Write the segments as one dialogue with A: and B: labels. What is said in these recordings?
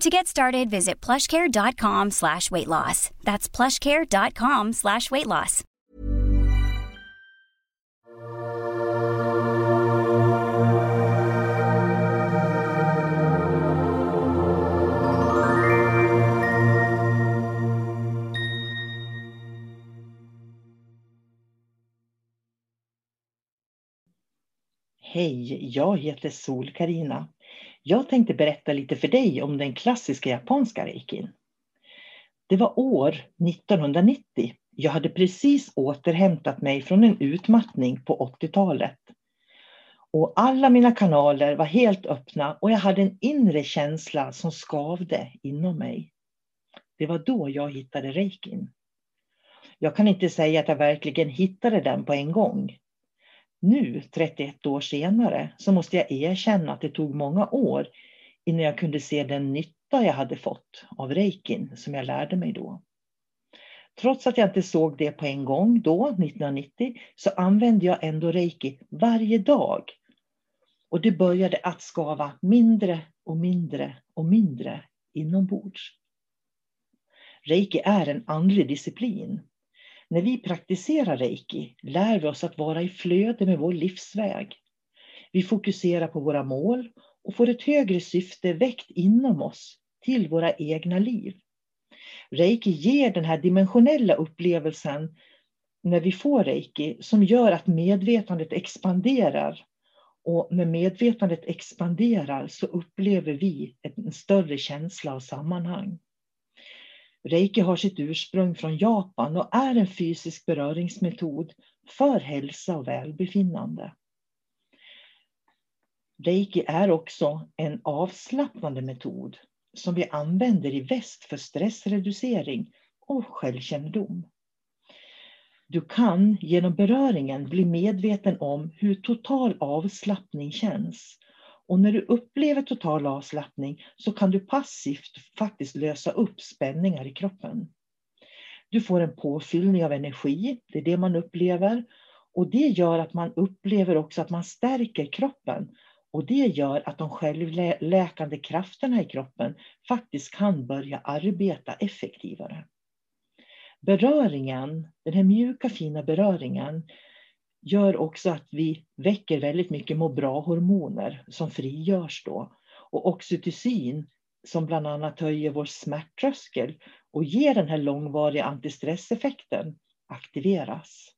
A: To get started, visit plushcare.com slash weight loss. That's plushcare.com slash weight loss.
B: Hej, jag heter sol karina Jag tänkte berätta lite för dig om den klassiska japanska reikin. Det var år 1990. Jag hade precis återhämtat mig från en utmattning på 80-talet. Och alla mina kanaler var helt öppna och jag hade en inre känsla som skavde inom mig. Det var då jag hittade reikin. Jag kan inte säga att jag verkligen hittade den på en gång. Nu, 31 år senare, så måste jag erkänna att det tog många år innan jag kunde se den nytta jag hade fått av reikin som jag lärde mig då. Trots att jag inte såg det på en gång då, 1990, så använde jag ändå reiki varje dag. Och det började att skava mindre och mindre och mindre inombords. Reiki är en andlig disciplin när vi praktiserar reiki lär vi oss att vara i flöde med vår livsväg. Vi fokuserar på våra mål och får ett högre syfte väckt inom oss till våra egna liv. Reiki ger den här dimensionella upplevelsen när vi får reiki som gör att medvetandet expanderar. Och när medvetandet expanderar så upplever vi en större känsla av sammanhang. Reiki har sitt ursprung från Japan och är en fysisk beröringsmetod för hälsa och välbefinnande. Reiki är också en avslappnande metod som vi använder i väst för stressreducering och självkännedom. Du kan genom beröringen bli medveten om hur total avslappning känns och när du upplever total avslappning så kan du passivt faktiskt lösa upp spänningar i kroppen. Du får en påfyllning av energi, det är det man upplever. Och det gör att man upplever också att man stärker kroppen. Och det gör att de självläkande krafterna i kroppen faktiskt kan börja arbeta effektivare. Beröringen, den här mjuka fina beröringen, gör också att vi väcker väldigt mycket må bra-hormoner som frigörs då. Och oxytocin som bland annat höjer vår smärttröskel och ger den här långvariga antistresseffekten aktiveras.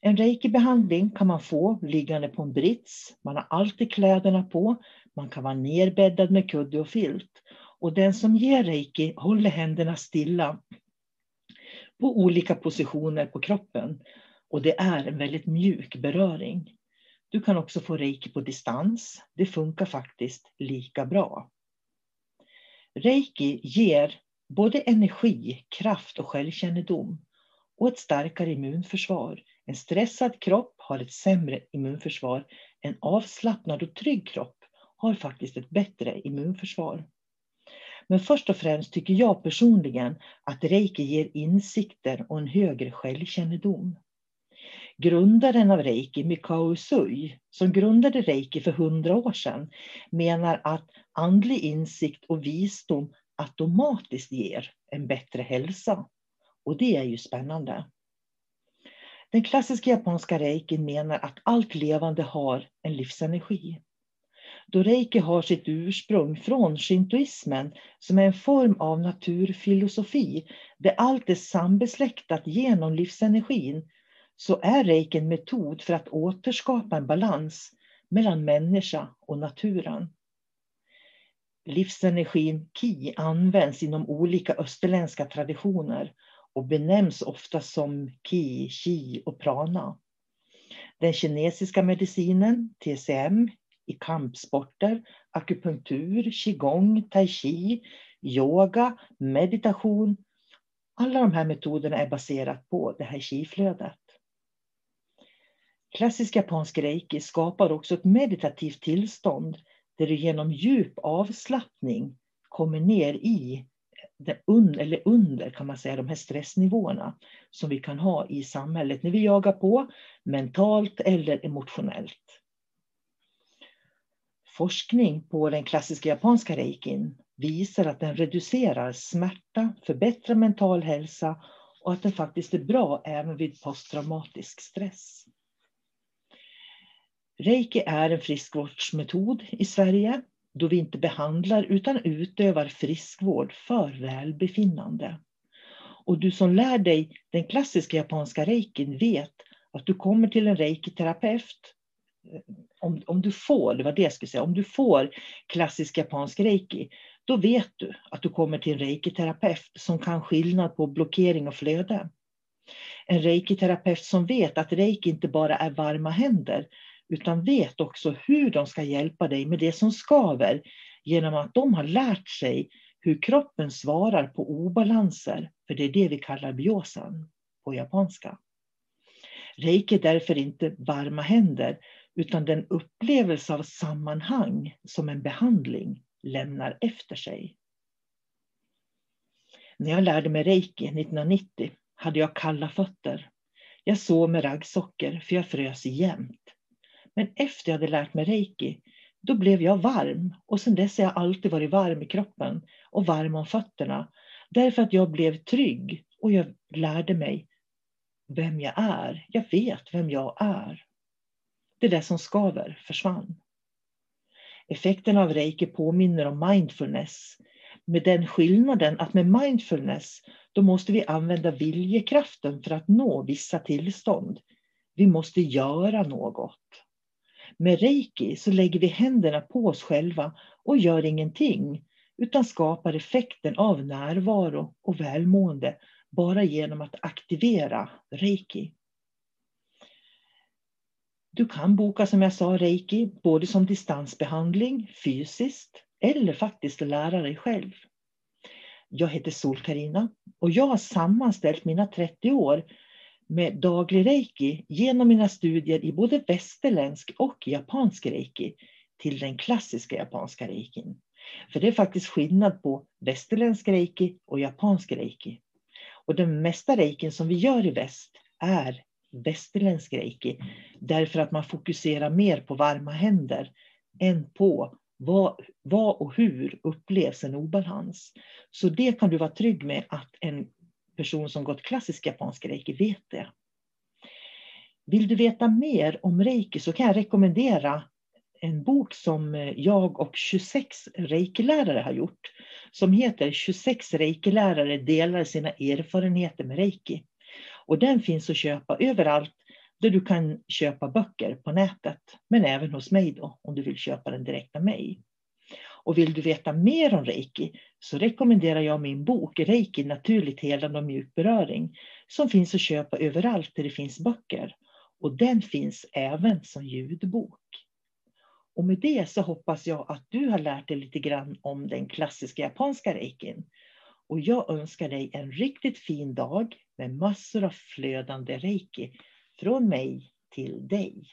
B: En reiki-behandling kan man få liggande på en brits. Man har alltid kläderna på. Man kan vara nerbäddad med kudde och filt. Och den som ger reiki håller händerna stilla på olika positioner på kroppen och det är en väldigt mjuk beröring. Du kan också få reiki på distans. Det funkar faktiskt lika bra. Reiki ger både energi, kraft och självkännedom och ett starkare immunförsvar. En stressad kropp har ett sämre immunförsvar. En avslappnad och trygg kropp har faktiskt ett bättre immunförsvar. Men först och främst tycker jag personligen att reiki ger insikter och en högre självkännedom. Grundaren av reiki, Mikao Usui, som grundade reiki för hundra år sedan, menar att andlig insikt och visdom automatiskt ger en bättre hälsa. Och det är ju spännande. Den klassiska japanska reikin menar att allt levande har en livsenergi. då reiki har sitt ursprung från shintoismen som är en form av naturfilosofi där allt är sambesläktat genom livsenergin så är reiki en metod för att återskapa en balans mellan människa och naturen. Livsenergin ki används inom olika österländska traditioner och benämns ofta som ki, chi och prana. Den kinesiska medicinen, TCM, i kampsporter, akupunktur, qigong, tai chi, yoga, meditation. Alla de här metoderna är baserat på det här qi-flödet. Klassisk japansk reiki skapar också ett meditativt tillstånd där du genom djup avslappning kommer ner i eller under kan man säga, de här stressnivåerna som vi kan ha i samhället när vi jagar på mentalt eller emotionellt. Forskning på den klassiska japanska reikin visar att den reducerar smärta, förbättrar mental hälsa och att den faktiskt är bra även vid posttraumatisk stress. Reiki är en friskvårdsmetod i Sverige då vi inte behandlar utan utövar friskvård för välbefinnande. Och du som lär dig den klassiska japanska reikin vet att du kommer till en reiki-terapeut eh, om, om du får, det var det jag skulle säga, om du får klassisk japansk reiki, då vet du att du kommer till en reiki-terapeut som kan skillnad på blockering och flöde. En reiki-terapeut som vet att reiki inte bara är varma händer, utan vet också hur de ska hjälpa dig med det som skaver genom att de har lärt sig hur kroppen svarar på obalanser, för det är det vi kallar biosan på japanska. Reiki är därför inte varma händer, utan den upplevelse av sammanhang som en behandling lämnar efter sig. När jag lärde mig reiki 1990 hade jag kalla fötter. Jag sov med raggsockor för jag frös jämt. Men efter jag hade lärt mig reiki, då blev jag varm och sedan dess har jag alltid varit varm i kroppen och varm om fötterna. Därför att jag blev trygg och jag lärde mig vem jag är. Jag vet vem jag är. Det där som skaver försvann. Effekten av reiki påminner om mindfulness med den skillnaden att med mindfulness då måste vi använda viljekraften för att nå vissa tillstånd. Vi måste göra något. Med reiki så lägger vi händerna på oss själva och gör ingenting utan skapar effekten av närvaro och välmående bara genom att aktivera reiki. Du kan boka som jag sa reiki både som distansbehandling fysiskt eller faktiskt lära dig själv. Jag heter sol karina och jag har sammanställt mina 30 år med daglig reiki genom mina studier i både västerländsk och japansk reiki till den klassiska japanska reikin. För det är faktiskt skillnad på västerländsk reiki och japansk reiki. Och den mesta reikin som vi gör i väst är västerländsk reiki. Därför att man fokuserar mer på varma händer än på vad, vad och hur upplevs en obalans. Så det kan du vara trygg med att en person som gått klassisk japansk reiki vet det. Vill du veta mer om reiki så kan jag rekommendera en bok som eh, jag och 26 reikilärare har gjort. Som heter 26 reikilärare delar sina erfarenheter med reiki. Och den finns att köpa överallt där du kan köpa böcker på nätet. Men även hos mig då, om du vill köpa den direkt av mig. Och vill du veta mer om reiki så rekommenderar jag min bok Reiki naturligt helande och mjuk beröring som finns att köpa överallt där det finns böcker. Och den finns även som ljudbok. Och med det så hoppas jag att du har lärt dig lite grann om den klassiska japanska reikin. Och jag önskar dig en riktigt fin dag med massor av flödande reiki från mig till dig.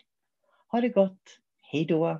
B: Ha det gott. Hej då!